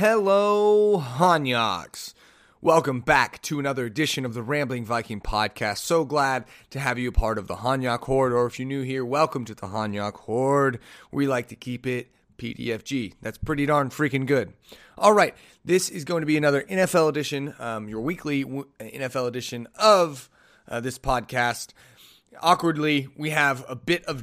Hello, Hanyaks. Welcome back to another edition of the Rambling Viking podcast. So glad to have you a part of the Hanyak Horde, or if you're new here, welcome to the Hanyak Horde. We like to keep it PDFG. That's pretty darn freaking good. All right, this is going to be another NFL edition, um, your weekly NFL edition of uh, this podcast. Awkwardly, we have a bit of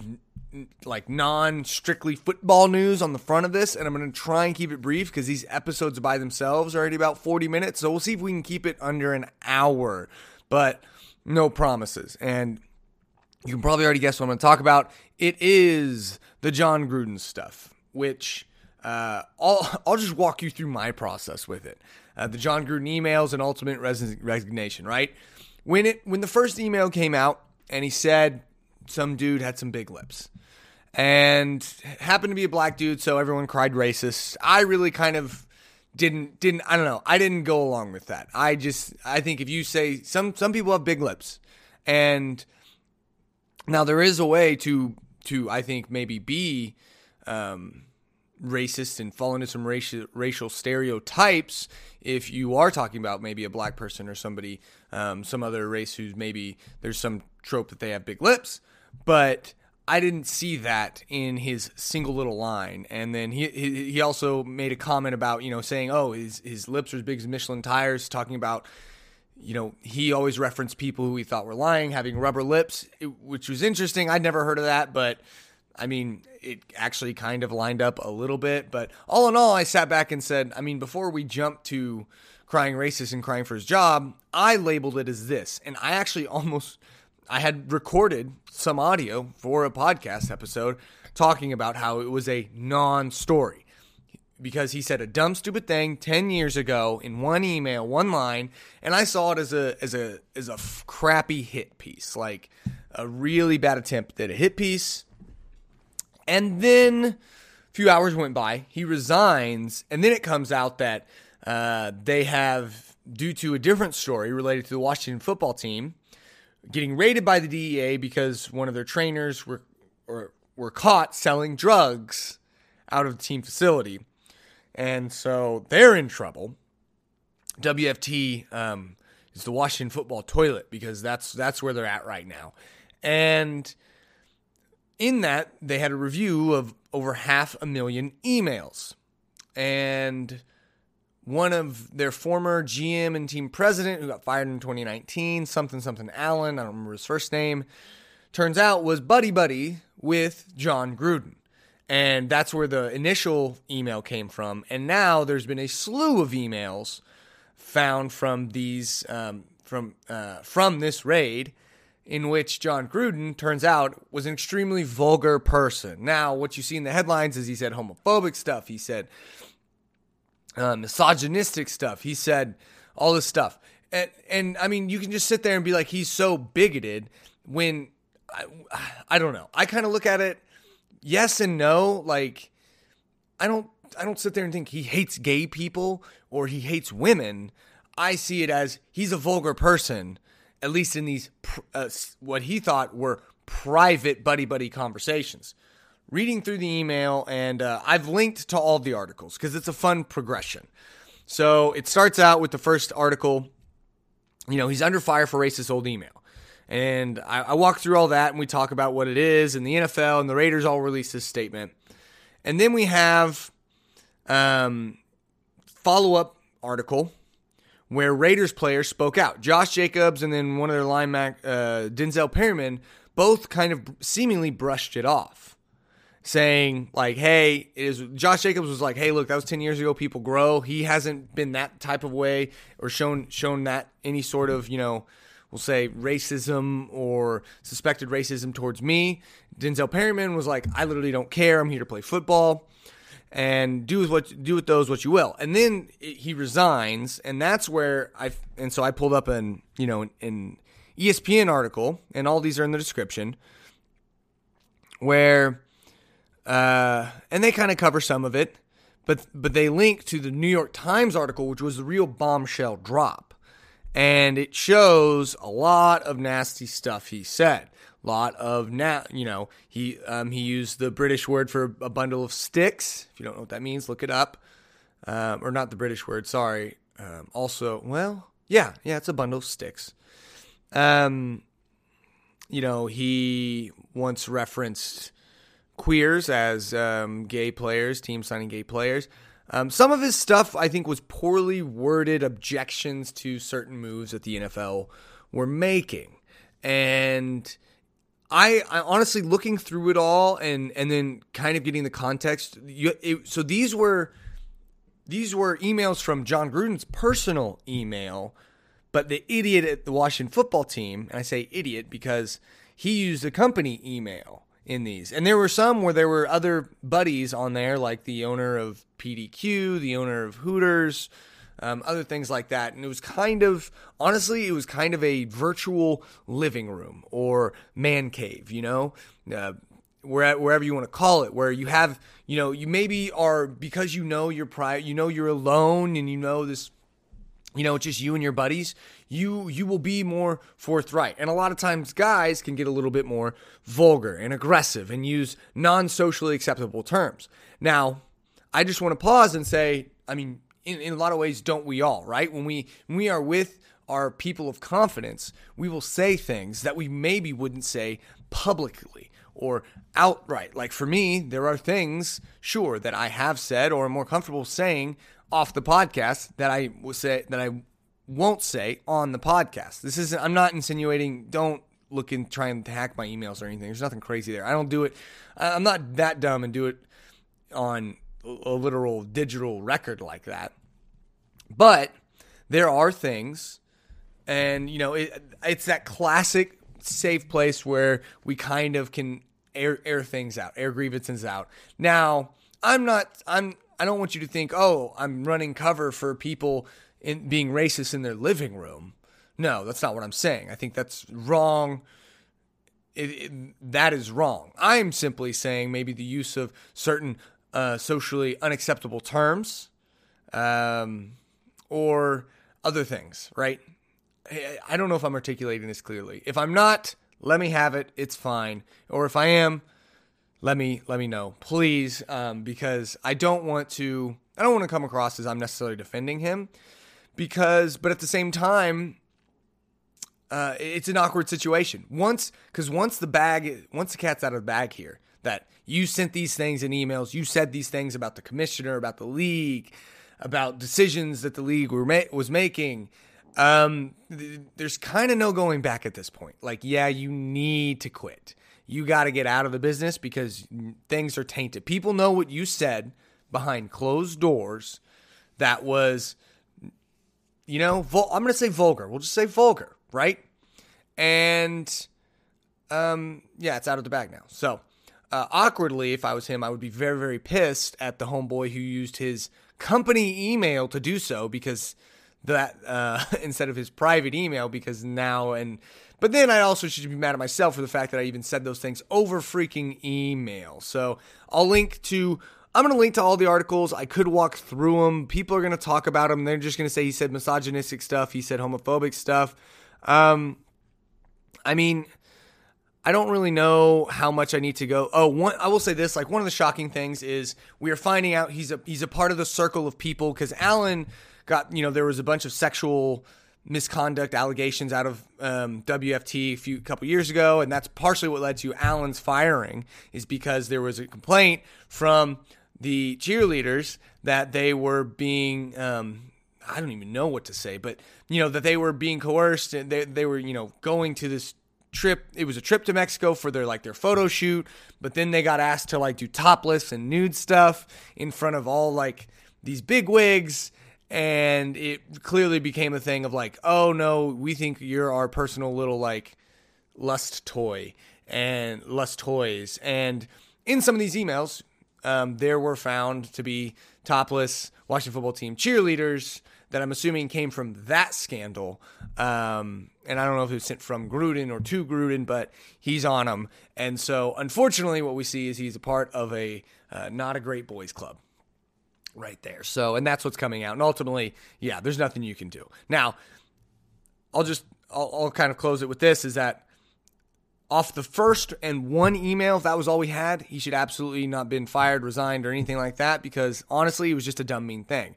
like non strictly football news on the front of this, and I'm going to try and keep it brief because these episodes by themselves are already about 40 minutes. So we'll see if we can keep it under an hour, but no promises. And you can probably already guess what I'm going to talk about. It is the Jon Gruden stuff, which uh, I'll, I'll just walk you through my process with it. Uh, the Jon Gruden emails and ultimate res- resignation, right? When it when the first email came out and he said some dude had some big lips and happened to be a black dude, so everyone cried racist. I really kind of didn't didn't I don't know. I didn't go along with that. I just I think if you say some some people have big lips and now there is a way to to I think maybe be um racist and fall into some racial racial stereotypes if you are talking about maybe a black person or somebody um, some other race who's maybe there's some trope that they have big lips but I didn't see that in his single little line. And then he he, also made a comment about you know saying oh his his lips are as big as Michelin tires, talking about you know he always referenced people who he thought were lying having rubber lips, which was interesting. I'd never heard of that, but I mean it actually kind of lined up a little bit. But all in all, I sat back and said, I mean before we jump to crying racist and crying for his job, I labeled it as this, and I actually almost I had recorded some audio for a podcast episode talking about how it was a non story because he said a dumb stupid thing 10 years ago in one email one line and i saw it as a as a as a crappy hit piece like a really bad attempt at a hit piece. And then a few hours went by he resigns and then it comes out that uh, they have due to a different story related to the washington football team getting raided by the DEA because one of their trainers were or were caught selling drugs out of the team facility, and so they're in trouble. WFT um, is the Washington football toilet because that's that's where they're at right now, and in that they had a review of over half a million emails, and one of their former GM and team president who got fired in 2019, something something Allen, I don't remember his first name, turns out was buddy buddy with Jon Gruden. And that's where the initial email came from. And now there's been a slew of emails found from these um, from uh, from this raid in which Jon Gruden turns out was an extremely vulgar person. Now, what you see in the headlines is he said homophobic stuff. He said uh, misogynistic stuff. He said all this stuff. And, and I mean, you can just sit there and be like, he's so bigoted when I, I don't know. I kind of look at it yes and no. Like, I don't, I don't sit there and think he hates gay people or he hates women. I see it as he's a vulgar person, at least in these, uh, what he thought were private buddy buddy conversations reading through the email, and uh, I've linked to all the articles because it's a fun progression. So it starts out with the first article. You know, he's under fire for racist old email. And I, I walk through all that and we talk about what it is, and the NFL and the Raiders all release this statement. And then we have um, follow up article where Raiders players spoke out. Josh Jacobs and then one of their linebacker, uh, Denzel Perryman, both kind of seemingly brushed it off saying like, "Hey, is Josh Jacobs was like, "Hey, look, that was 10 years ago. People grow. He hasn't been that type of way or shown shown that any sort of, you know, we'll say racism or suspected racism towards me." Denzel Perryman was like, "I literally don't care. I'm here to play football." And do with what do with those what you will, and then he resigns, and that's where I and so I pulled up an you know an ESPN article, and all these are in the description, where uh, and they kind of cover some of it, but but they link to the New York Times article, which was the real bombshell drop, and it shows a lot of nasty stuff he said. A lot of na- you know he um, he used the British word for a bundle of sticks. If you don't know what that means, look it up. um, or not the British word. Sorry. Um, also, well, yeah, yeah, it's a bundle of sticks. Um, you know, he once referenced queers as um, gay players, team signing gay players. Um, some of his stuff, I think, was poorly worded objections to certain moves that the NFL were making, and I, I honestly looking through it all and and then kind of getting the context. You, it, so these were these were emails from Jon Gruden's personal email, but the idiot at the Washington football team, and I say idiot because he used a company email in these. And there were some where there were other buddies on there, like the owner of PDQ, the owner of Hooters, um, other things like that. And it was kind of, honestly, it was kind of a virtual living room or man cave, you know? Uh, wherever you want to call it, where you have, you know, you maybe are because you know you're prior, you know you're alone, and you know this, you know, it's just you and your buddies. You you will be more forthright, and a lot of times guys can get a little bit more vulgar and aggressive and use non-socially acceptable terms. Now, I just want to pause and say, I mean, in, in a lot of ways, don't we all, right? When we when we are with our people of confidence, we will say things that we maybe wouldn't say publicly or outright. Like for me, there are things, sure, that I have said or am more comfortable saying off the podcast that I will say that I won't say on the podcast. This isn't I'm not insinuating don't look and try and hack my emails or anything. There's nothing crazy there. I don't do it I'm not that dumb and do it on a literal digital record like that. But there are things and you know it, it's that classic safe place where we kind of can air air things out, air grievances out. Now, I'm not I'm I don't want you to think, "Oh, I'm running cover for people in being racist in their living room." No, that's not what I'm saying. I think that's wrong. It, it, that is wrong. I'm simply saying maybe the use of certain uh, socially unacceptable terms um, or other things, right? I don't know if I'm articulating this clearly. If I'm not, let me have it. It's fine. Or if I am, let me let me know, please, um, because I don't want to. I don't want to come across as I'm necessarily defending him, because but at the same time, uh, it's an awkward situation. Once because once the bag, once the cat's out of the bag here, that you sent these things in emails, you said these things about the commissioner, about the league, about decisions that the league were ma- was making um, th- there's kind of no going back at this point. Like, yeah, you need to quit. You got to get out of the business because things are tainted. People know what you said behind closed doors that was, you know, vul- I'm going to say vulgar. We'll just say vulgar, right? And um, yeah, it's out of the bag now. So, uh, awkwardly, if I was him, I would be very, very pissed at the homeboy who used his company email to do so because that uh, instead of his private email because now and but then I also should be mad at myself for the fact that I even said those things over freaking email. So I'll link to I'm going to link to all the articles. I could walk through them. People are going to talk about them. They're just going to say he said misogynistic stuff, he said homophobic stuff. Um, I mean, I don't really know how much I need to go. Oh, one, I will say this: like one of the shocking things is we are finding out he's a he's a part of the circle of people because Allen got you know there was a bunch of sexual misconduct allegations out of um, WFT a few couple years ago, and that's partially what led to Allen's firing. Is because there was a complaint from the cheerleaders that they were being um, I don't even know what to say, but you know that they were being coerced and they they were you know going to this trip. It was a trip to Mexico for their like their photo shoot, but then they got asked to like do topless and nude stuff in front of all like these big wigs and it clearly became a thing of like, oh no, we think you're our personal little like lust toy and lust toys. And in some of these emails, um, there were found to be topless Washington football team cheerleaders that I'm assuming came from that scandal. Um, and I don't know if it was sent from Gruden or to Gruden, but he's on them. And so, unfortunately, what we see is he's a part of a uh, not a great boys club right there. So, and that's what's coming out. And ultimately, yeah, there's nothing you can do. Now, I'll just, I'll, I'll kind of close it with this is that off the first and one email, if that was all we had, he should absolutely not been fired, resigned, or anything like that because honestly, it was just a dumb, mean thing.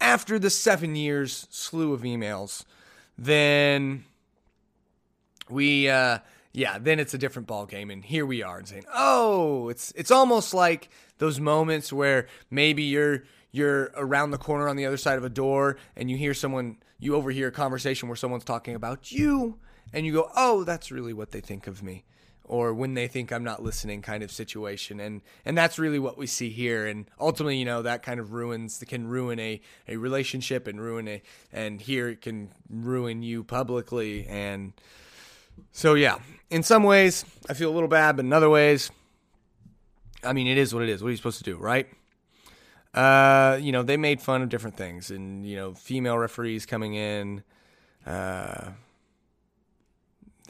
After the seven years slew of emails, then we, uh, yeah, then it's a different ball game, and here we are and saying, oh, it's it's almost like those moments where maybe you're you're around the corner on the other side of a door and you hear someone, you overhear a conversation where someone's talking about you and you go, "Oh, that's really what they think of me." Or when they think I'm not listening, kind of situation, and and that's really what we see here. And ultimately, you know, that kind of ruins can ruin a, a relationship and ruin a and here it can ruin you publicly. And so yeah, in some ways I feel a little bad, but in other ways, I mean, it is what it is. What are you supposed to do, right? Uh, you know, they made fun of different things, and you know, female referees coming in. Uh,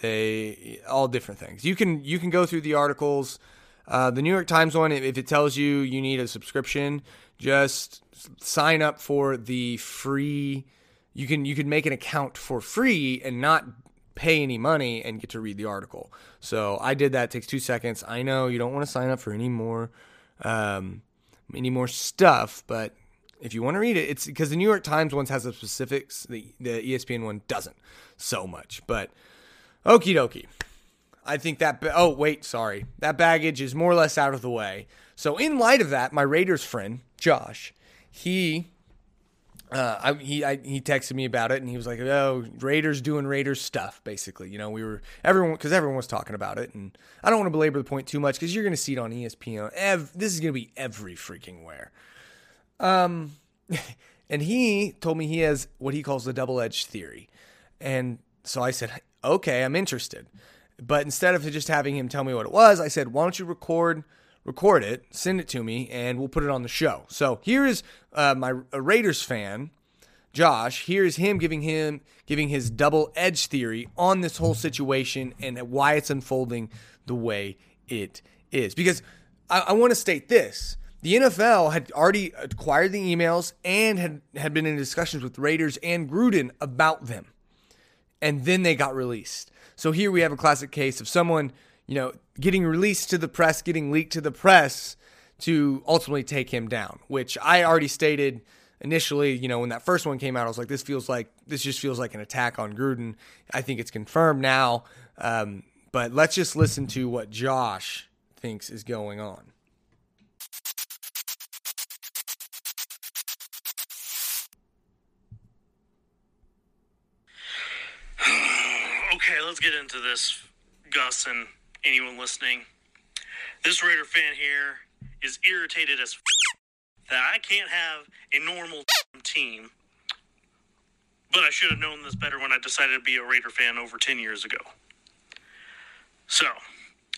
they all different things. You can you can go through the articles. Uh, the New York Times one, if it tells you you need a subscription, just sign up for the free. You can you can make an account for free and not pay any money and get to read the article. So I did that. It takes two seconds. I know you don't want to sign up for any more um, any more stuff, but if you want to read it, it's because the New York Times ones has the specifics. The the ESPN one doesn't so much, but Okie dokie. I think that. Ba- oh wait, sorry. That baggage is more or less out of the way. So in light of that, my Raiders friend Josh, he. Uh, I, he I, he texted me about it and he was like, "Oh, Raiders doing Raiders stuff." Basically, you know, we were everyone because everyone was talking about it, and I don't want to belabor the point too much because you're going to see it on ESPN. Ev- this is going to be every freaking where. Um, and he told me he has what he calls the double edged theory, and so I said, okay, I'm interested. But instead of just having him tell me what it was, I said, why don't you record record it, send it to me, and we'll put it on the show. So here is uh, my Raiders fan, Josh. Here's him giving him giving his double edge theory on this whole situation and why it's unfolding the way it is. Because I, I want to state this: the NFL had already acquired the emails and had had been in discussions with Raiders and Gruden about them and then they got released. So here we have a classic case of someone, you know, getting released to the press, getting leaked to the press to ultimately take him down, which I already stated initially, you know, when that first one came out, I was like, this feels like, this just feels like an attack on Gruden. I think it's confirmed now. Um, but let's just listen to what Josh thinks is going on. Okay, let's get into this, Gus and anyone listening. This Raider fan here is irritated as that I can't have a normal team. But I should have known this better when I decided to be a Raider fan over 10 years ago. So,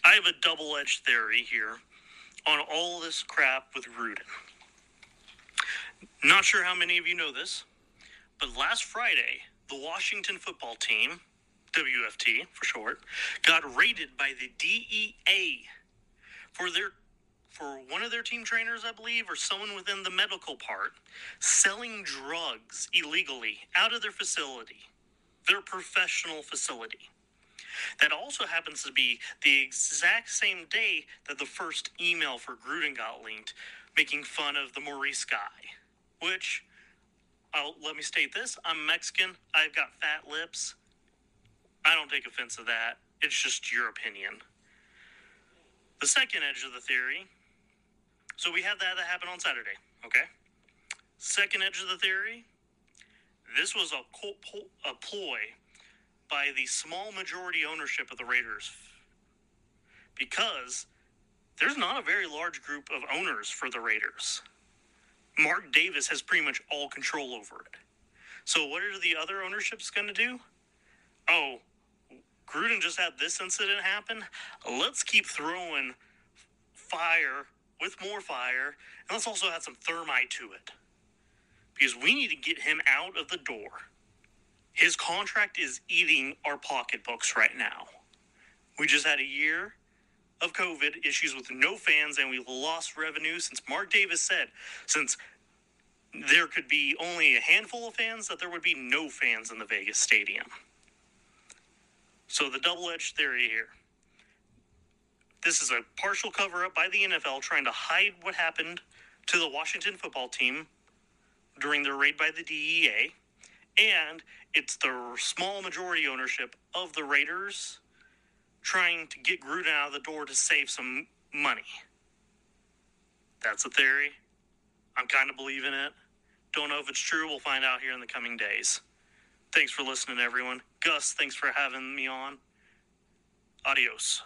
I have a double edged theory here on all this crap with Gruden. Not sure how many of you know this, but last Friday, the Washington football team WFT for short, got raided by the DEA for their for one of their team trainers, I believe, or someone within the medical part, selling drugs illegally out of their facility, their professional facility. That also happens to be the exact same day that the first email for Gruden got linked, making fun of DeMaurice guy. Which, I'll, let me state this I'm Mexican, I've got fat lips. I don't take offense to that. It's just your opinion. The second edge of the theory. So we had that that happened on Saturday. Okay. Second edge of the theory. This was a, a ploy by the small majority ownership of the Raiders because there's not a very large group of owners for the Raiders. Mark Davis has pretty much all control over it. So what are the other ownerships going to do? Oh, Gruden just had this incident happen. Let's keep throwing fire with more fire, and let's also add some thermite to it. Because we need to get him out of the door. His contract is eating our pocketbooks right now. We just had a year of COVID issues with no fans, and we lost revenue since Mark Davis said, since there could be only a handful of fans, that there would be no fans in the Vegas stadium. So the double edged theory here. This is a partial cover up by the NFL trying to hide what happened to the Washington football team during their raid by the DEA. And it's the small majority ownership of the Raiders trying to get Gruden out of the door to save some money. That's a theory. I'm kind of believing it. Don't know if it's true. We'll find out here in the coming days. Thanks for listening, everyone. Gus, thanks for having me on. Adios.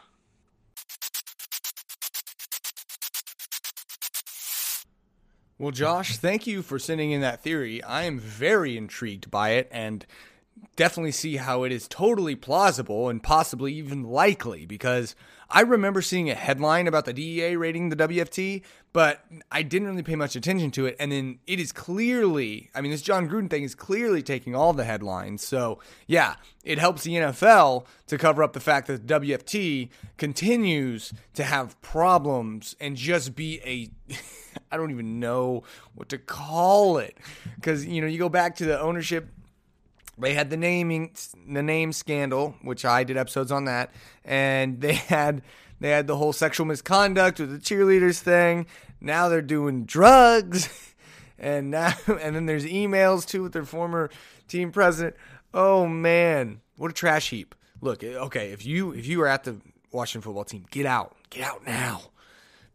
Well, Josh, thank you for sending in that theory. I am very intrigued by it and definitely see how it is totally plausible and possibly even likely because I remember seeing a headline about the DEA raiding the WFT, but I didn't really pay much attention to it. And then it is clearly, I mean, this Jon Gruden thing is clearly taking all the headlines. So, yeah, it helps the NFL to cover up the fact that WFT continues to have problems and just be a. I don't even know what to call it because you know you go back to the ownership they had the naming the name scandal, which I did episodes on that, and they had they had the whole sexual misconduct with the cheerleaders thing. Now they're doing drugs, and now and then there's emails too with their former team president. Oh man, what a trash heap! Look, eh, okay, if you if you are at the Washington football team, get out, get out now,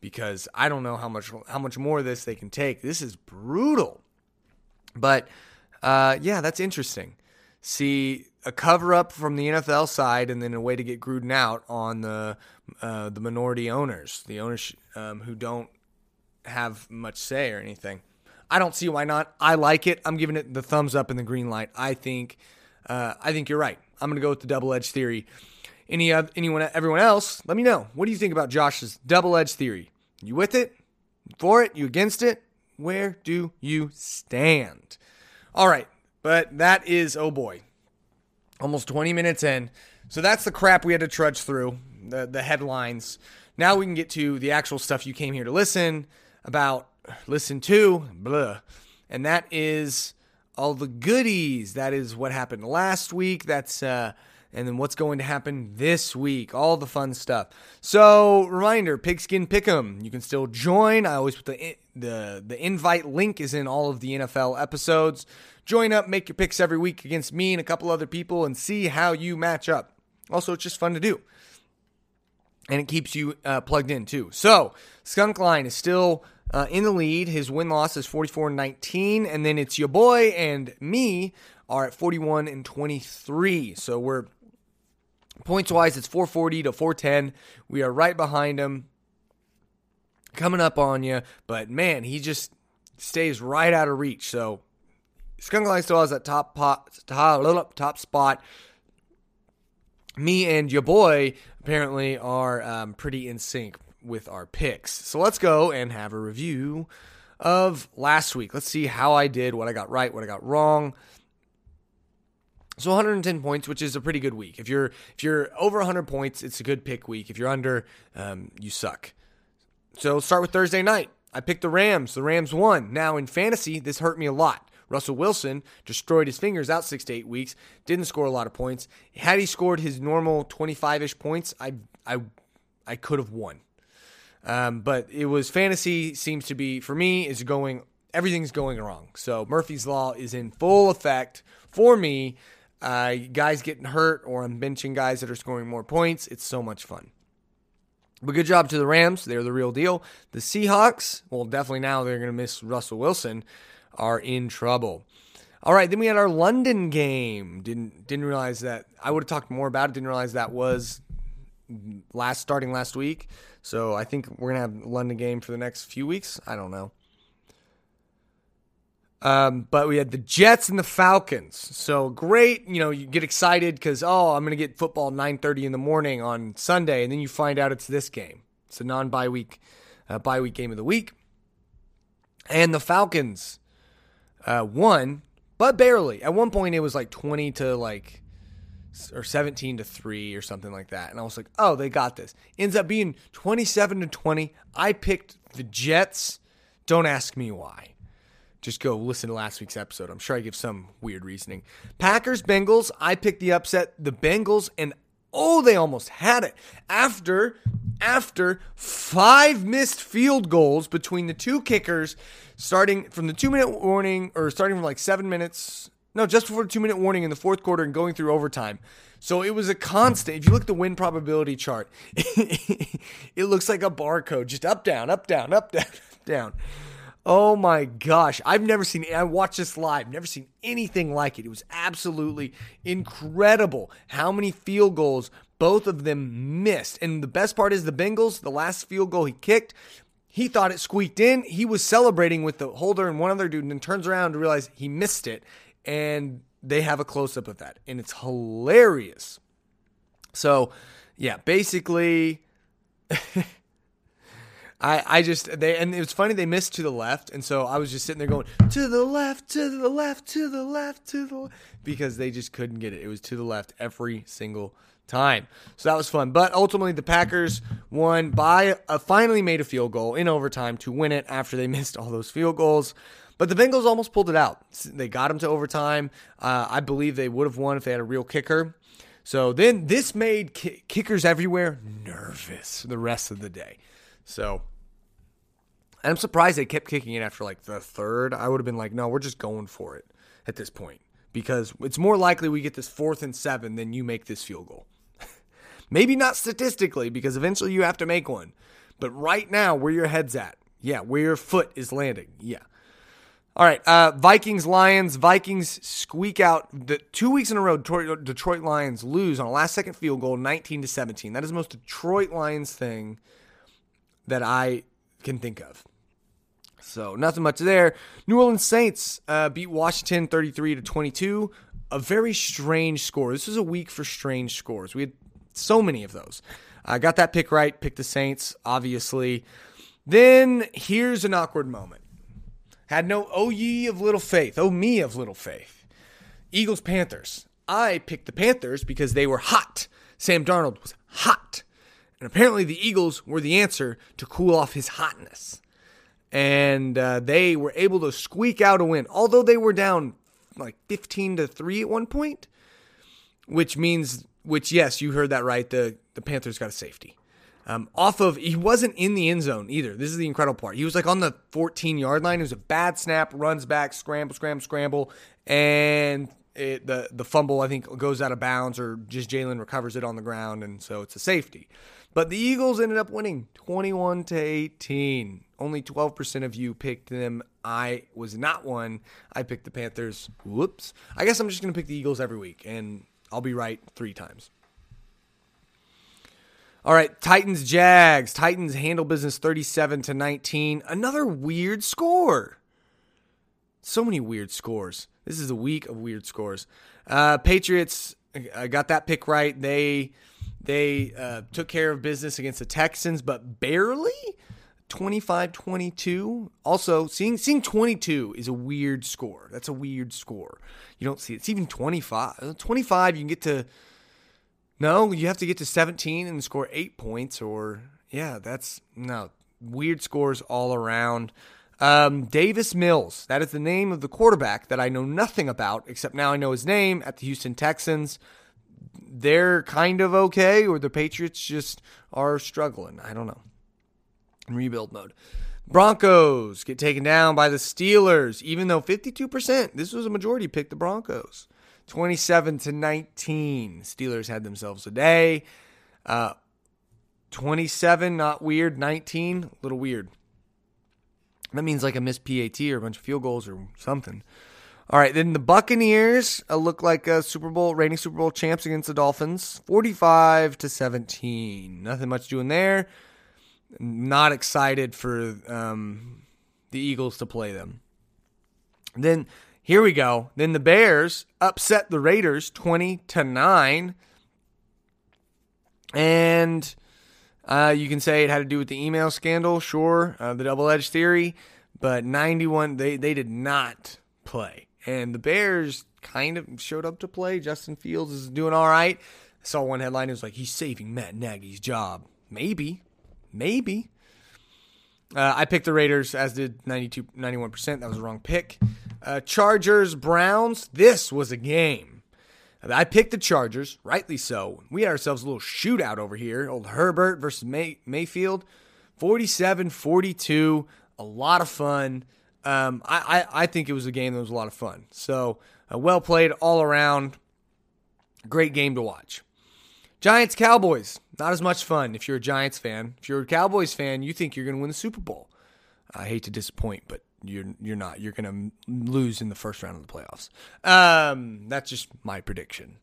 because I don't know how much how much more of this they can take. This is brutal, but uh, yeah, that's interesting see a cover up from the NFL side, and then a way to get Gruden out on the uh, the minority owners, the owners um, who don't have much say or anything. I don't see why not. I like it. I'm giving it the thumbs up and the green light. I think uh, I think you're right. I'm to go with the double edge theory. Any uh, anyone everyone else? Let me know. What do you think about Josh's double edge theory? You with it? For it? You against it? Where do you stand? All right. But that is, oh boy, almost 20 minutes in. So that's the crap we had to trudge through, the, the headlines. Now we can get to the actual stuff you came here to listen about, listen to, blah. And that is all the goodies. That is what happened last week. That's, uh, and then what's going to happen this week, all the fun stuff. So, reminder, Pigskin Pick'em, you can still join. I always put the the the invite link is in all of the NFL episodes. Join up, make your picks every week against me and a couple other people and see how you match up. Also, it's just fun to do. And it keeps you uh, plugged in too. So, Skunk Line is still uh, in the lead. His win loss is 44 19. And then it's your boy and me are at 41 and 23. So, we're points wise, it's 440 to 410. We are right behind him, coming up on you. But man, he just stays right out of reach. So, Skunk Line still has that top pot, top, top spot. Me and your boy apparently are um, pretty in sync with our picks. So let's go and have a review of last week. Let's see how I did, what I got right, what I got wrong. So 110 points, which is a pretty good week. If you're if you're over 100 points, it's a good pick week. If you're under, um, you suck. So start with Thursday night. I picked the Rams. The Rams won. Now in fantasy, this hurt me a lot. Russell Wilson destroyed his fingers out six to eight weeks, didn't score a lot of points. Had he scored his normal 25 ish points, I, I, I could have won. Um, but it was fantasy, seems to be, for me, is going, everything's going wrong. So Murphy's Law is in full effect for me. Uh, guys getting hurt, or I'm benching guys that are scoring more points. It's so much fun. But good job to the Rams. They're the real deal. The Seahawks, well, definitely now they're going to miss Russell Wilson are in trouble. All right, then we had our London game. Didn't didn't realize that. I would have talked more about it. Didn't realize that was last starting last week. So I think we're gonna have London game for the next few weeks. I don't know. Um, but we had the Jets and the Falcons. So great, you know, you get excited because oh, I'm gonna get football 9:30 in the morning on Sunday, and then you find out it's this game. It's a non-bye week, uh, bye week game of the week, and the Falcons uh, won, but barely. At one point, it was like 20 to like, or 17 to 3 or something like that. And I was like, oh, they got this. Ends up being 27 to 20. I picked the Jets. Don't ask me why. Just go listen to last week's episode. I'm sure I give some weird reasoning. Packers, Bengals. I picked the upset. The Bengals, and oh, they almost had it. After after five missed field goals between the two kickers, starting from the two minute warning, or starting from like seven minutes, no, just before the two minute warning in the fourth quarter and going through overtime. So it was a constant. If you look at the win probability chart, it looks like a barcode, just up, down, up, down, up, down, down. Oh my gosh. I've never seen I watched this live, never seen anything like it. It was absolutely incredible how many field goals both of them missed. And the best part is the Bengals, the last field goal he kicked, he thought it squeaked in. He was celebrating with the holder and one other dude and then turns around to realize he missed it. And they have a close up of that. And it's hilarious. So, yeah, basically I, I just they and it was funny they missed to the left and so I was just sitting there going to the left to the left to the left to the left, because they just couldn't get it. It was to the left every single time. So that was fun. But ultimately the Packers won by uh, finally made a field goal in overtime to win it after they missed all those field goals. But the Bengals almost pulled it out. They got them to overtime. Uh, I believe they would have won if they had a real kicker. So then this made ki- kickers everywhere nervous the rest of the day. So and I'm surprised they kept kicking it after like the third. I would have been like, no, we're just going for it at this point because it's more likely we get this fourth and seven than you make this field goal. Maybe not statistically because eventually you have to make one. But right now, where your head's at, yeah, where your foot is landing, yeah. All right, uh, Vikings Lions. Vikings squeak out the two weeks in a row. Detroit, Detroit Lions lose on a last second field goal, 19 to 17. That is the most Detroit Lions thing that I can think of. So nothing much there. New Orleans Saints uh, beat Washington 33 to 22. A very strange score. This was a week for strange scores. We had so many of those. I got that pick right. Picked the Saints, obviously. Then here's an awkward moment. Had no oh ye of little faith, oh me of little faith. Eagles Panthers. I picked the Panthers because they were hot. Sam Darnold was hot. And apparently the Eagles were the answer to cool off his hotness and uh, they were able to squeak out a win, although they were down like 15 to 3 at one point, which means, which, yes, you heard that right. The, the Panthers got a safety. Um, off of, he wasn't in the end zone either. This is the incredible part. He was like on the 14 yard line. It was a bad snap, runs back, scramble, scramble, scramble, and it, the the fumble I think goes out of bounds or just Jalen recovers it on the ground, and so it's a safety. But the Eagles ended up winning 21 to 18. Only 12% of you picked them. I was not one. I picked the Panthers. Whoops. I guess I'm just going to pick the Eagles every week, and I'll be right three times. All right, Titans Jags. Titans handle business 37 to 19. Another weird score. So many weird scores. This is a week of weird scores. Uh, Patriots I got that pick right. They they uh, took care of business against the Texans, but barely. 25-22. Also, seeing seeing 22 is a weird score. That's a weird score. You don't see it. It's even 25. 25 you can get to No, you have to get to 17 and score 8 points or yeah, that's no weird scores all around. Um, Davis Mills, that is the name of the quarterback that I know nothing about, except now I know his name at the Houston Texans they're kind of okay, or the Patriots just are struggling. I don't know. In rebuild mode. Broncos get taken down by the Steelers, even though 52%, this was a majority, picked the Broncos. 27 to 19. Steelers had themselves a day. Uh, 27, not weird. 19, a little weird. That means like a missed PAT or a bunch of field goals or something. All right, then the Buccaneers uh, look like a Super Bowl reigning Super Bowl champs against the Dolphins, forty-five to seventeen. Nothing much doing there. Not excited for um, the Eagles to play them. Then here we go. Then the Bears upset the Raiders twenty to nine, and uh, you can say it had to do with the email scandal, sure, uh, the double-edged theory, but ninety-one they they did not play. And the Bears kind of showed up to play. Justin Fields is doing all right. I saw one headline. It was like, he's saving Matt Nagy's job. Maybe. Maybe. Uh, I picked the Raiders, as did 92, 91%. That was a wrong pick. Uh, Chargers, Browns. This was a game. I picked the Chargers, rightly so. We had ourselves a little shootout over here. Old Herbert versus May- Mayfield, 47 42. A lot of fun. Um, I, I, I, think it was a game that was a lot of fun. So, uh, well played all around. Great game to watch. Giants Cowboys, not as much fun if you're a Giants fan. If you're a Cowboys fan, you think you're going to win the Super Bowl. I hate to disappoint, but you're you're not. You're going to lose in the first round of the playoffs. Um, that's just my prediction.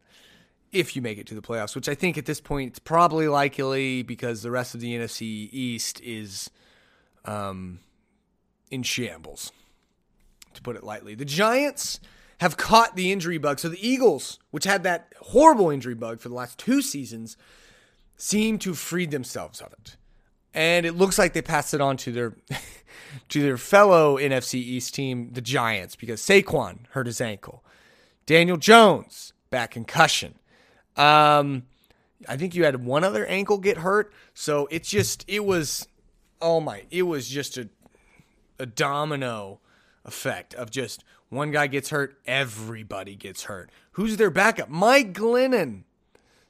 If you make it to the playoffs, which I think at this point it's probably likely because the rest of the NFC East is um, in shambles, to put it lightly. The Giants have caught the injury bug. So the Eagles, which had that horrible injury bug for the last two seasons, seem to have freed themselves of it. And it looks like they passed it on to their to their fellow NFC East team, the Giants, because Saquon hurt his ankle. Daniel Jones, back concussion. Um, I think you had one other ankle get hurt. So it's just, it was, oh my, it was just a, a domino effect of just one guy gets hurt, everybody gets hurt. Who's their backup? Mike Glennon.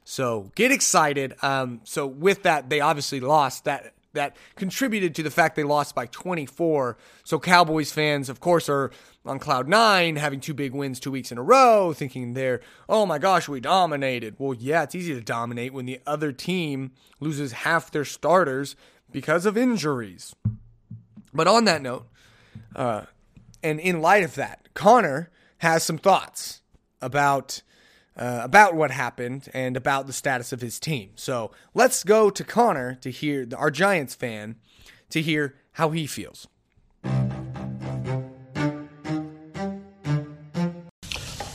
So get excited. Um, so with that, they obviously lost. That that contributed to the fact they lost by 24. So Cowboys fans, of course, are on cloud nine, having two big wins two weeks in a row, thinking they're, oh my gosh, we dominated. Well, yeah, it's easy to dominate when the other team loses half their starters because of injuries. But on that note, uh, and in light of that, Connor has some thoughts about uh, about what happened and about the status of his team. So let's go to Connor to hear our Giants fan to hear how he feels.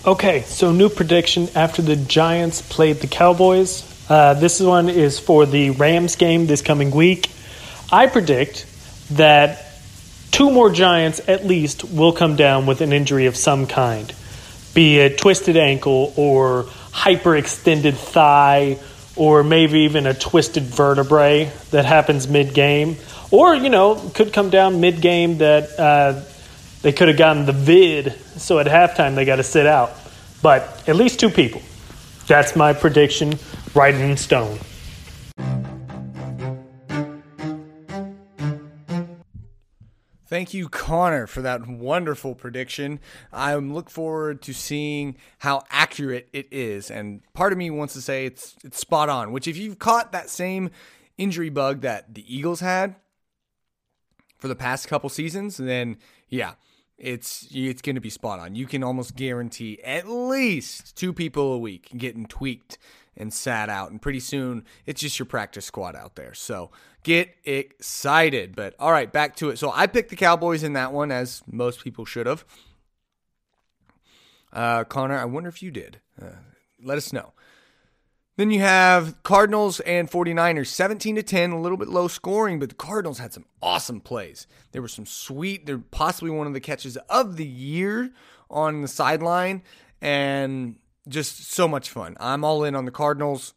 Okay, so new prediction after the Giants played the Cowboys. Uh, this one is for the Rams game this coming week. I predict that two more Giants at least will come down with an injury of some kind be it twisted ankle or hyperextended thigh or maybe even a twisted vertebrae that happens mid game. Or, you know, could come down mid game that uh, they could have gotten the vid, so at halftime they got to sit out. But at least two people. That's my prediction, right in stone. Thank you, Connor, for that wonderful prediction. I look forward to seeing how accurate it is. And part of me wants to say it's it's spot on, which if you've caught that same injury bug that the Eagles had for the past couple seasons, then yeah, it's it's going to be spot on. You can almost guarantee at least two people a week getting tweaked and sat out. And pretty soon, it's just your practice squad out there. So get excited. But all right, back to it. So I picked the Cowboys in that one, as most people should have. Uh, Connor, I wonder if you did. Uh, let us know. Then you have Cardinals and 49ers, 17 to 10, a little bit low scoring, but the Cardinals had some awesome plays. There were some sweet, they're possibly one of the catches of the year on the sideline. And just so much fun. I'm all in on the Cardinals.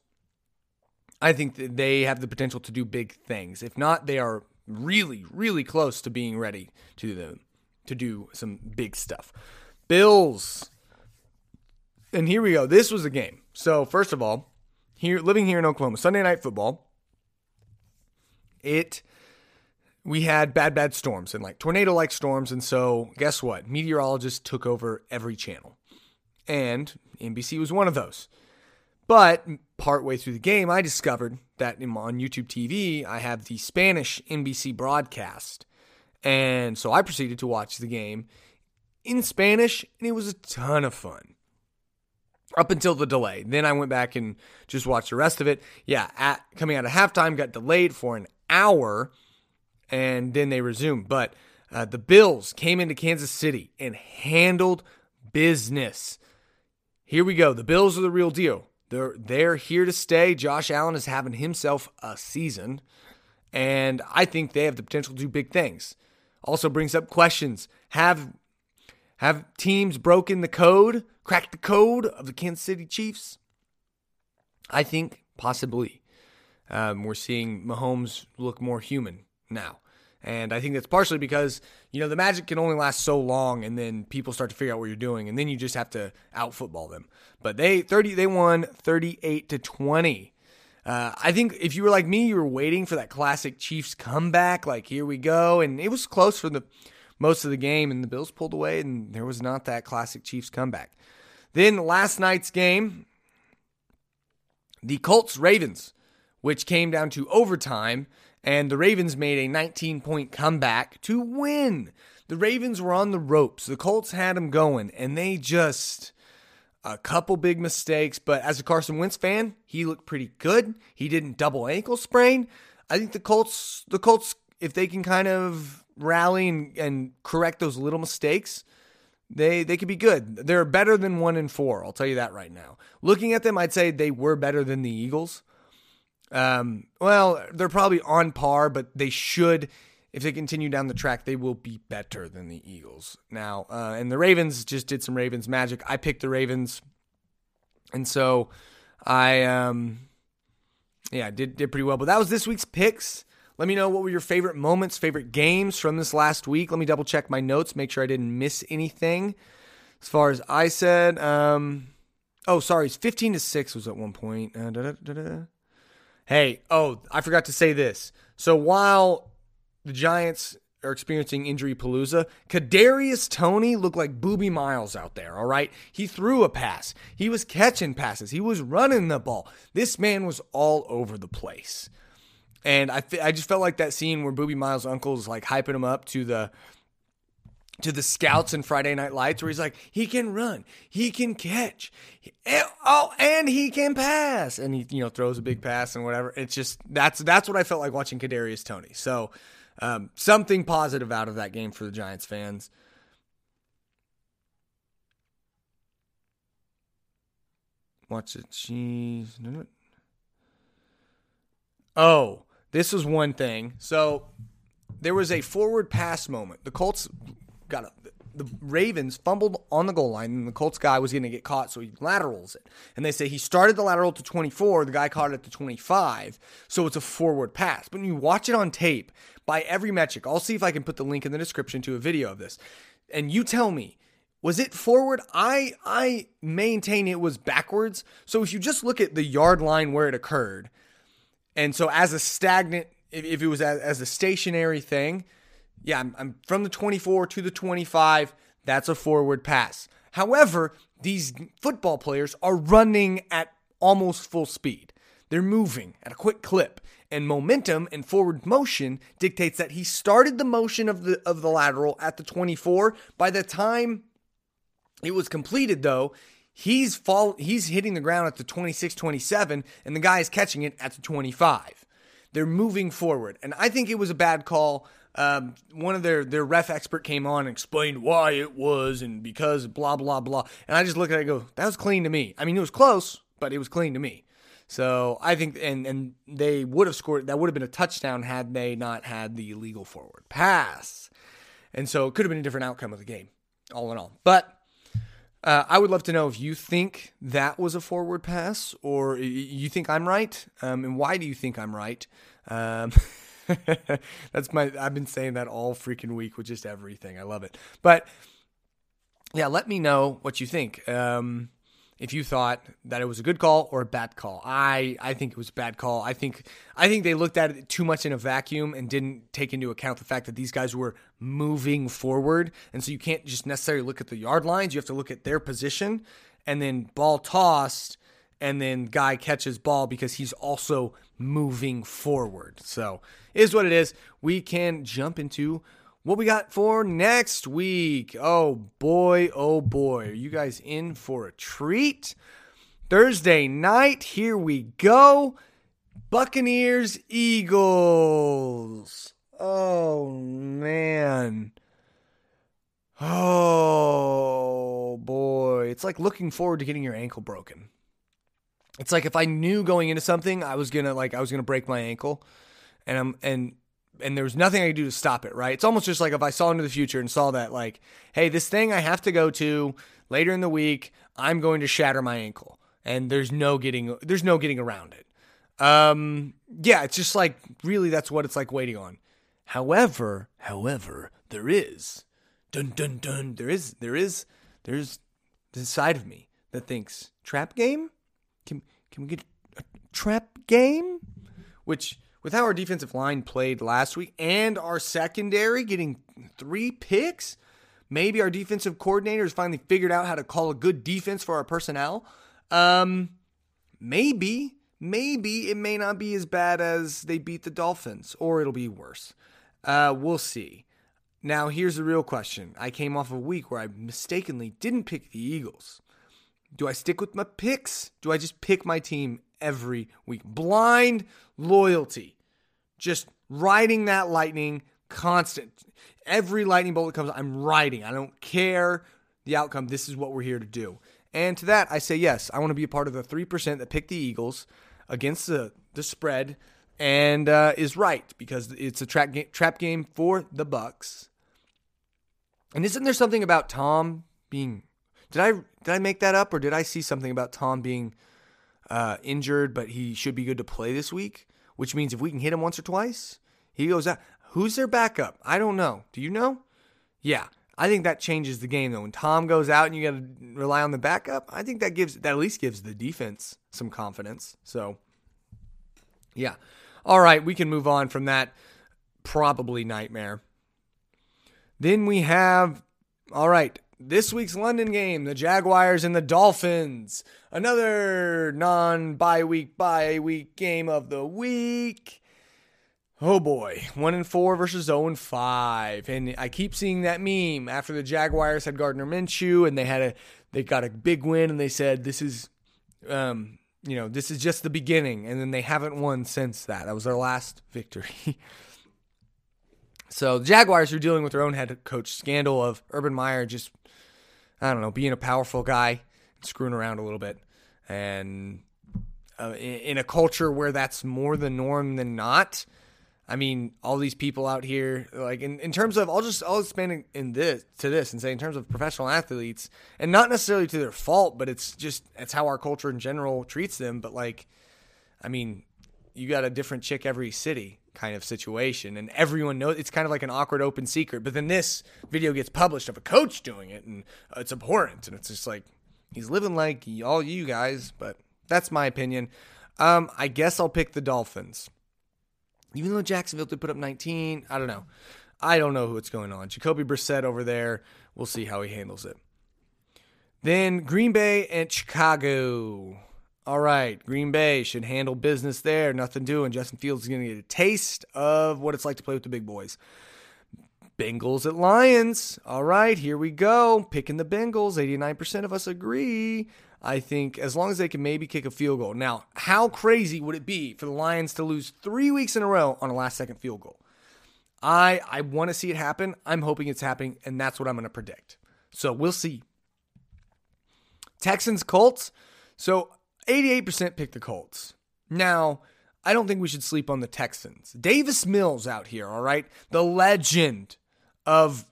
I think that they have the potential to do big things. If not, they are really, really close to being ready to the, to do some big stuff. Bills. And here we go. This was a game. So first of all, here living here in Oklahoma, Sunday night football. It we had bad, bad storms and like tornado like storms. And so, guess what? Meteorologists took over every channel. And NBC was one of those. But partway through the game, I discovered that on YouTube TV, I have the Spanish NBC broadcast. And so I proceeded to watch the game in Spanish, and it was a ton of fun. Up until the delay. Then I went back and just watched the rest of it. Yeah, at, coming out of halftime, got delayed for an hour, and then they resumed. But uh, the Bills came into Kansas City and handled business. Here we go. The Bills are the real deal. They're they're here to stay. Josh Allen is having himself a season, and I think they have the potential to do big things. Also brings up questions. Have have teams broken the code, cracked the code of the Kansas City Chiefs? I think possibly. Um, we're seeing Mahomes look more human now. And I think that's partially because, you know, the magic can only last so long and then people start to figure out what you're doing and then you just have to out football them. But they 30 they won 38 to 20. Uh, I think if you were like me, you were waiting for that classic Chiefs comeback, like here we go, and it was close for the most of the game, and the Bills pulled away, and there was not that classic Chiefs comeback. Then last night's game, the Colts Ravens, which came down to overtime, and the Ravens made a 19 point comeback to win. The Ravens were on the ropes. The Colts had them going, and they just a couple big mistakes, but as a Carson Wentz fan, he looked pretty good. He didn't double ankle sprain. I think the Colts, the Colts, if they can kind of rally and, and correct those little mistakes, they they could be good. They're better than one and four. I'll tell you that right now. Looking at them, I'd say they were better than the Eagles. Um, well, they're probably on par, but they should if they continue down the track, they will be better than the Eagles. Now, uh, and the Ravens just did some Ravens magic. I picked the Ravens, and so I, um, yeah, did did pretty well. But that was this week's picks. Let me know what were your favorite moments, favorite games from this last week. Let me double check my notes, make sure I didn't miss anything. As far as I said, um, oh, sorry, it's fifteen to six was at one point. Uh, hey, oh, I forgot to say this. So while the Giants are experiencing injury palooza. Kadarius Toney looked like Boobie Miles out there, all right? He threw a pass. He was catching passes. He was running the ball. This man was all over the place. And I, I just felt like that scene where Boobie Miles' uncle is like hyping him up to the to the scouts in Friday Night Lights, where he's like, he can run, he can catch, oh, and he can pass, and he you know throws a big pass and whatever. It's just that's that's what I felt like watching Kadarius Toney. So um, something positive out of that game for the Giants fans. Watch it. She's. Oh, this was one thing. So there was a forward pass moment. The Colts got a, the Ravens fumbled on the goal line, and the Colts guy was going to get caught, so he laterals it. And they say he started the lateral to 24, the guy caught it to 25, so it's a forward pass. But when you watch it on tape, by every metric, I'll see if I can put the link in the description to a video of this, and you tell me. Was it forward? I I maintain it was backwards. So if you just look at the yard line where it occurred, and so as a stagnant, if, if it was as, as a stationary thing, yeah, I'm, I'm from the 24 to the 25. That's a forward pass. However, these football players are running at almost full speed. They're moving at a quick clip, and momentum and forward motion dictates that he started the motion of the of the lateral at the 24. By the time it was completed, though, he's fall he's hitting the ground at the 26, 27, and the guy is catching it at the 25. They're moving forward, and I think it was a bad call um, one of their their ref expert came on and explained why it was and because blah blah blah. And I just look at it and go, that was clean to me. I mean, it was close, but it was clean to me. So I think, and and they would have scored. That would have been a touchdown had they not had the illegal forward pass. And so it could have been a different outcome of the game, all in all. But uh, I would love to know if you think that was a forward pass or you think I'm right, um, and why do you think I'm right? Um, That's my. I've been saying that all freaking week with just everything. I love it. But yeah, let me know what you think. Um, if you thought that it was a good call or a bad call. I I think it was a bad call. I think I think they looked at it too much in a vacuum and didn't take into account the fact that these guys were moving forward. And so you can't just necessarily look at the yard lines. You have to look at their position and then ball tossed and then guy catches ball because he's also moving forward. So, is what it is. We can jump into what we got for next week. Oh boy, oh boy. Are you guys in for a treat? Thursday night, here we go. Buccaneers, Eagles. Oh man. Oh boy. It's like looking forward to getting your ankle broken. It's like if I knew going into something I was gonna like I was gonna break my ankle, and I'm and and there was nothing I could do to stop it. Right? It's almost just like if I saw into the future and saw that like, hey, this thing I have to go to later in the week, I'm going to shatter my ankle, and there's no getting there's no getting around it. Um, yeah, it's just like really that's what it's like waiting on. However, however, there is dun dun dun. There is there is there's this side of me that thinks trap game. Can can we get a trap game? Which with how our defensive line played last week and our secondary getting three picks, maybe our defensive coordinator has finally figured out how to call a good defense for our personnel. Um, maybe, maybe it may not be as bad as they beat the Dolphins, or it'll be worse. Uh, we'll see. Now, here's the real question. I came off a week where I mistakenly didn't pick the Eagles. Do I stick with my picks? Do I just pick my team every week? Blind loyalty. Just riding that lightning constant. Every lightning bolt that comes, I'm riding. I don't care the outcome. This is what we're here to do. And to that, I say yes. I want to be a part of the 3% that picked the Eagles against the, the spread and uh, is right because it's a trap game, trap game for the Bucks. And isn't there something about Tom being? Did I did I make that up or did I see something about Tom being uh, injured, but he should be good to play this week? Which means if we can hit him once or twice, he goes out. Who's their backup? I don't know. Do you know? Yeah, I think that changes the game though. When Tom goes out and you got to rely on the backup, I think that gives that at least gives the defense some confidence. So, yeah. All right, we can move on from that probably nightmare. Then we have, all right, this week's London game, the Jaguars and the Dolphins. Another non bye week, bye week game of the week. Oh boy, one and four versus zero and five, and I keep seeing that meme after the Jaguars had Gardner Minshew and they had a they got a big win and they said this is, um, you know, this is just the beginning, and then they haven't won since that. That was their last victory. So the Jaguars are dealing with their own head coach scandal of Urban Meyer just, I don't know, being a powerful guy, screwing around a little bit, and uh, in, a culture where that's more the norm than not. I mean, all these people out here, like in, in terms of, I'll just I'll expand in, in this to this and say in terms of professional athletes, and not necessarily to their fault, but it's just it's how our culture in general treats them. But like, I mean, you got a different chick every city kind of situation and everyone knows it's kind of like an awkward open secret but then this video gets published of a coach doing it and it's abhorrent and it's just like he's living like all you guys but that's my opinion. Um, i guess i'll pick the dolphins. Even though jacksonville did put up 19 i don't know. I don't know what's going on. Jacoby brissett over there we'll see how he handles it. Then green bay and chicago all right, Green Bay should handle business there. Nothing doing. Justin Fields is going to get a taste of what it's like to play with the big boys. Bengals at Lions. All right, here we go. Picking the Bengals. 89% of us agree. I think as long as they can maybe kick a field goal. Now, how crazy would it be for the Lions to lose three weeks in a row on a last second field goal? I I want to see it happen. I'm hoping it's happening, and that's what I'm going to predict. So we'll see. Texans Colts. So 88% picked the Colts. Now, I don't think we should sleep on the Texans. Davis Mills out here, all right? The legend of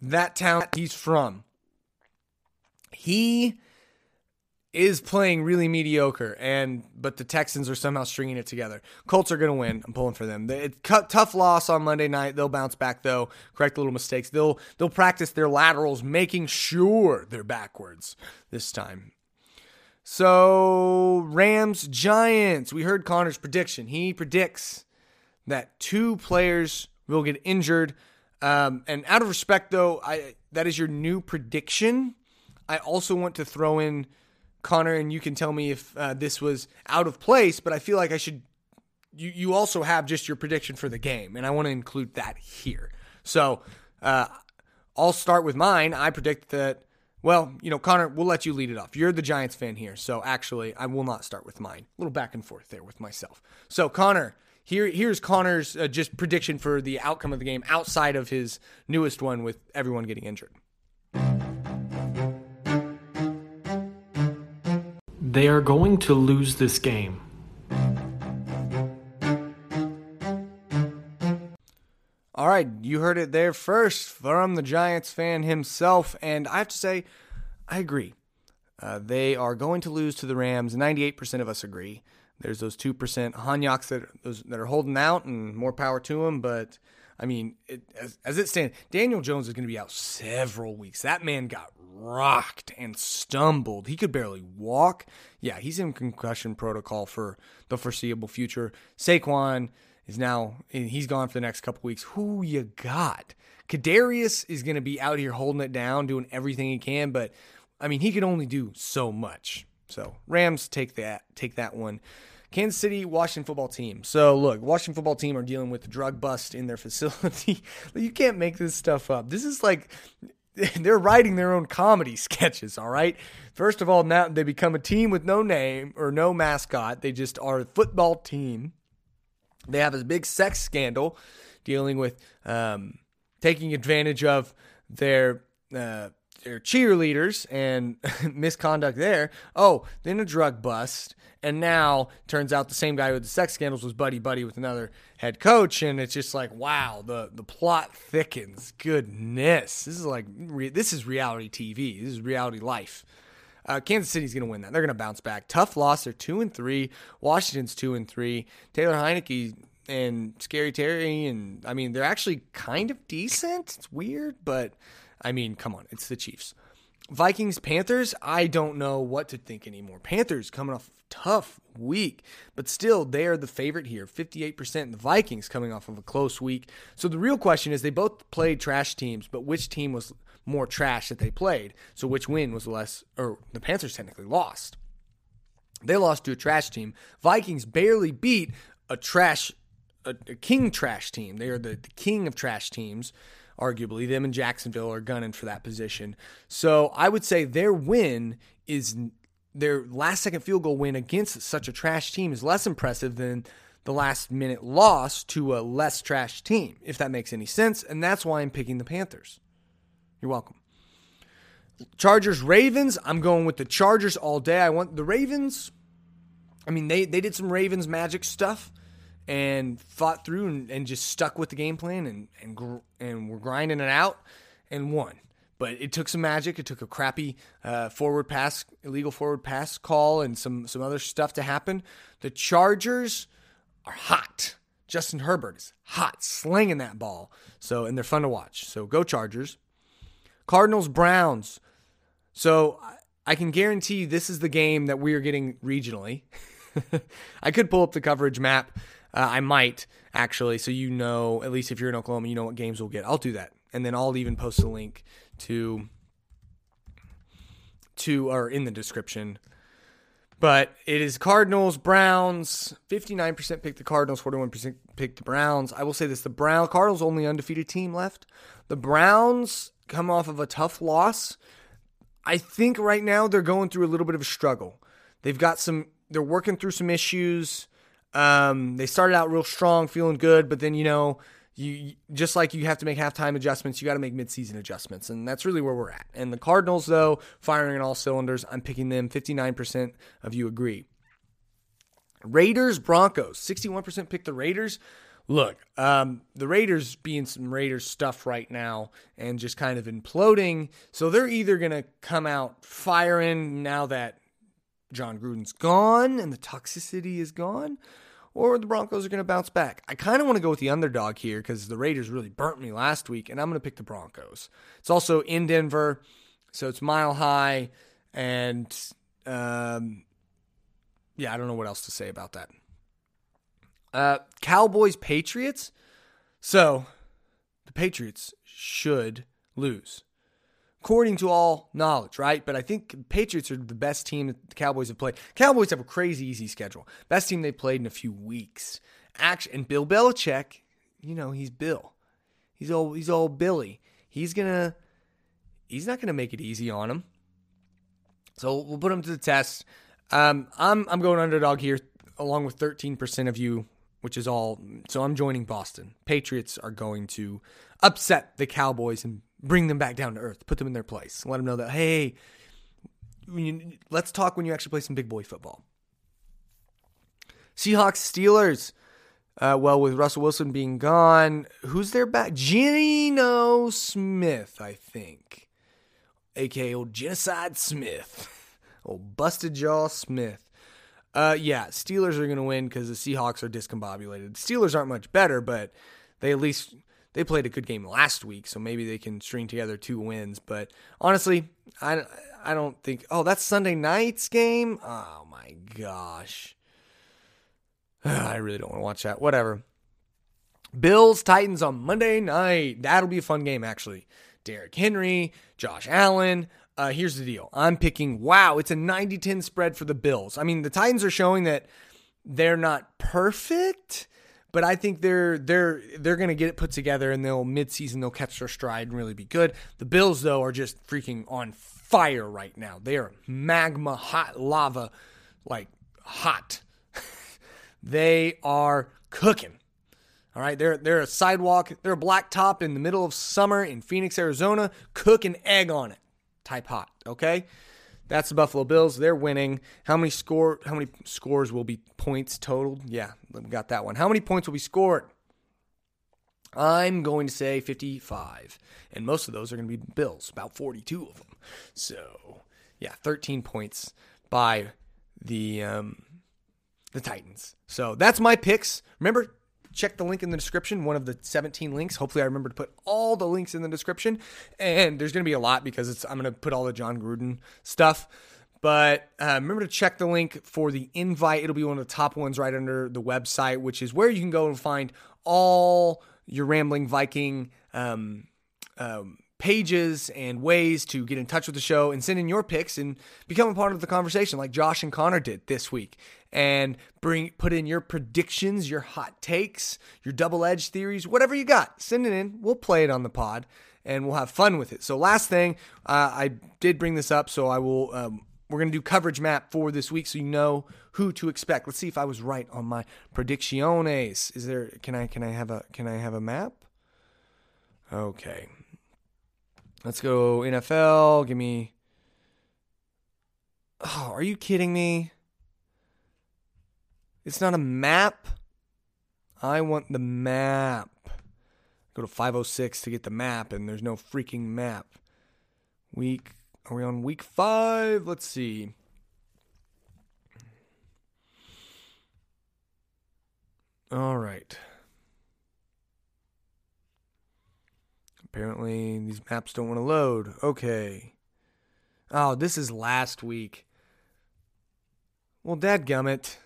that town he's from. He is playing really mediocre and but the Texans are somehow stringing it together. Colts are going to win. I'm pulling for them. It's tough loss on Monday night. They'll bounce back though. Correct little mistakes. They'll they'll practice their laterals making sure they're backwards this time. So, Rams, Giants. We heard Connor's prediction. He predicts that two players will get injured. Um, and out of respect, though, I that is your new prediction. I also want to throw in Connor, and you can tell me if uh, this was out of place. But I feel like I should. You you also have just your prediction for the game, and I want to include that here. So uh, I'll start with mine. I predict that well, you know, Connor, we'll let you lead it off. You're the Giants fan here, so actually, I will not start with mine. A little back and forth there with myself. So, Connor, here, here's Connor's uh, just prediction for the outcome of the game outside of his newest one with everyone getting injured. They are going to lose this game. All right, you heard it there first from the Giants fan himself, and I have to say, I agree. Uh, they are going to lose to the Rams. 98% of us agree. There's those 2% Hanyaks that, that are holding out, and more power to them, but I mean, it, as, as it stands, Daniel Jones is going to be out several weeks. That man got rocked and stumbled. He could barely walk. Yeah, he's in concussion protocol for the foreseeable future. Saquon is now he's gone for the next couple weeks. Who you got? Kadarius is going to be out here holding it down, doing everything he can, but I mean, he can only do so much. So Rams take that take that one. Kansas City Washington football team. So look, Washington football team are dealing with drug bust in their facility. you can't make this stuff up. This is like they're writing their own comedy sketches, all right? First of all, now they become a team with no name or no mascot. They just are a football team. They have this big sex scandal dealing with um, taking advantage of their uh, their cheerleaders and misconduct there. Oh, then a drug bust, and now turns out the same guy with the sex scandals was buddy buddy with another head coach, and it's just like wow, the the plot thickens. Goodness, this is like re- this is reality TV. This is reality life. Uh, Kansas City's going to win that. They're going to bounce back. Tough loss. They're two and three. Washington's two and three. Taylor Heinicke and Scary Terry, and I mean they're actually kind of decent. It's weird, but I mean, come on, it's the Chiefs. Vikings, Panthers, I don't know what to think anymore. Panthers coming off tough week, but still they are the favorite here, 58%. The Vikings coming off of a close week. So the real question is they both played trash teams, but which team was more trash that they played? So which win was less or the Panthers technically lost. They lost to a trash team. Vikings barely beat a trash a, a king trash team. They are the, the king of trash teams arguably. Them and Jacksonville are gunning for that position. So I would say their win is their last second field goal win against such a trash team is less impressive than the last minute loss to a less trash team, if that makes any sense. And that's why I'm picking the Panthers. You're welcome. Chargers, Ravens. I'm going with the Chargers all day. I want the Ravens. I mean, they, they did some Ravens magic stuff and fought through and, and just stuck with the game plan and and gr- and were grinding it out and won. But it took some magic. It took a crappy uh, forward pass, illegal forward pass call, and some some other stuff to happen. The Chargers are hot. Justin Herbert is hot, slinging that ball. So and they're fun to watch. So go Chargers. Cardinals Browns. So I can guarantee you this is the game that we are getting regionally. I could pull up the coverage map uh, I might actually, so you know, at least if you're in Oklahoma, you know what games we'll get. I'll do that, and then I'll even post a link to to or in the description. But it is Cardinals, Browns. 59% pick the Cardinals, 41% pick the Browns. I will say this the Brown Cardinals only undefeated team left. The Browns come off of a tough loss. I think right now they're going through a little bit of a struggle. They've got some they're working through some issues. Um, they started out real strong, feeling good, but then you know, you just like you have to make halftime adjustments, you got to make midseason adjustments, and that's really where we're at. And the Cardinals, though, firing on all cylinders, I'm picking them. 59% of you agree. Raiders, Broncos, 61% pick the Raiders. Look, um, the Raiders being some Raiders stuff right now and just kind of imploding. So they're either going to come out firing now that Jon Gruden's gone and the toxicity is gone, or the Broncos are going to bounce back. I kind of want to go with the underdog here because the Raiders really burnt me last week, and I'm going to pick the Broncos. It's also in Denver, so it's mile high, and um, yeah, I don't know what else to say about that. Uh, Cowboys Patriots. So the Patriots should lose according to all knowledge, right? But I think Patriots are the best team that the Cowboys have played. Cowboys have a crazy easy schedule. Best team they've played in a few weeks. Action and Bill Belichick, you know, he's Bill. He's old he's old Billy. He's gonna he's not gonna make it easy on him. So we'll put him to the test. Um, I'm I'm going underdog here, along with 13% of you, which is all. So I'm joining Boston. Patriots are going to upset the Cowboys and bring them back down to earth, put them in their place, let them know that hey, let's talk when you actually play some big boy football. Seahawks, Steelers. Uh, well, with Russell Wilson being gone, who's their back? Geno Smith, I think, aka old Genocide Smith, old Busted Jaw Smith. Uh, yeah, Steelers are going to win because the Seahawks are discombobulated. Steelers aren't much better, but they at least they played a good game last week, so maybe they can string together two wins. But honestly, I, I don't think. Oh, that's Sunday night's game. Oh my gosh, I really don't want to watch that. Whatever. Bills Titans on Monday night. That'll be a fun game actually. Derrick Henry, Josh Allen. Uh, here's the deal. I'm picking. Wow, it's a 90-10 spread for the Bills. I mean, the Titans are showing that they're not perfect but I think they're they're they're going to get it put together and they'll midseason they'll catch their stride and really be good. The Bills though are just freaking on fire right now. They are magma hot lava like hot. they are cooking. All right, they're they're a sidewalk, they're a black top in the middle of summer in Phoenix, Arizona, cook an egg on it. Type hot, okay? That's the Buffalo Bills. They're winning. How many score? How many scores will be points totaled? Yeah, we got that one. How many points will be scored? I'm going to say 55, and most of those are going to be Bills, about 42 of them. So, yeah, 13 points by the um, the Titans. So that's my picks. Remember, check the link in the description, one of the 17 links. Hopefully, I remember to put all the links in the description. And there's going to be a lot because I'm going to put all the Jon Gruden stuff. But uh, remember to check the link for the invite. It'll be one of the top ones right under the website, which is where you can go and find all your Rambling Viking um, um, pages and ways to get in touch with the show and send in your picks and become a part of the conversation like Josh and Connor did this week and bring put in your predictions, your hot takes, your double-edged theories, whatever you got. Send it in. We'll play it on the pod and we'll have fun with it. So last thing, uh, I did bring this up so I will um, we're going to do coverage map for this week so you know who to expect. Let's see if I was right on my predicciones. Is there can I can I have a can I have a map? Okay. Let's go NFL. Give me. Oh, are you kidding me? It's not a map. I want the map. Go to 506 to get the map, and there's no freaking map. Week. Are we on week five? Let's see. All right. Apparently, these maps don't want to load. Okay. Oh, this is last week. Well, dadgummit.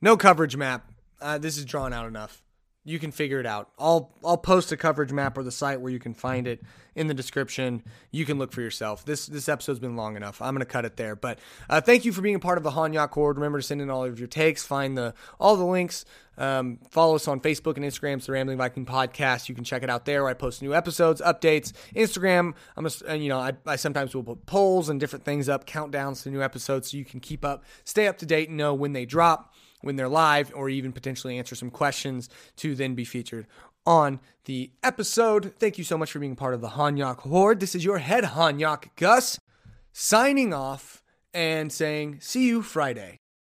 No coverage map. Uh, this is drawn out enough. You can figure it out. I'll I'll post a coverage map or the site where you can find it in the description. You can look for yourself. This this episode's been long enough. I'm gonna cut it there. But uh, thank you for being a part of the Hanyak Horde. Remember to send in all of your takes. Find the all the links. Um, follow us on Facebook and Instagram. It's the Rambling Viking Podcast. You can check it out there. Where I post new episodes, updates. Instagram. I'm a, you know I, I sometimes will put polls and different things up, countdowns to new episodes, so you can keep up, stay up to date, and know when they drop when they're live, or even potentially answer some questions to then be featured on the episode. Thank you so much for being part of the Hanyak Horde. This is your head Hanyak Gus signing off and saying, see you Friday.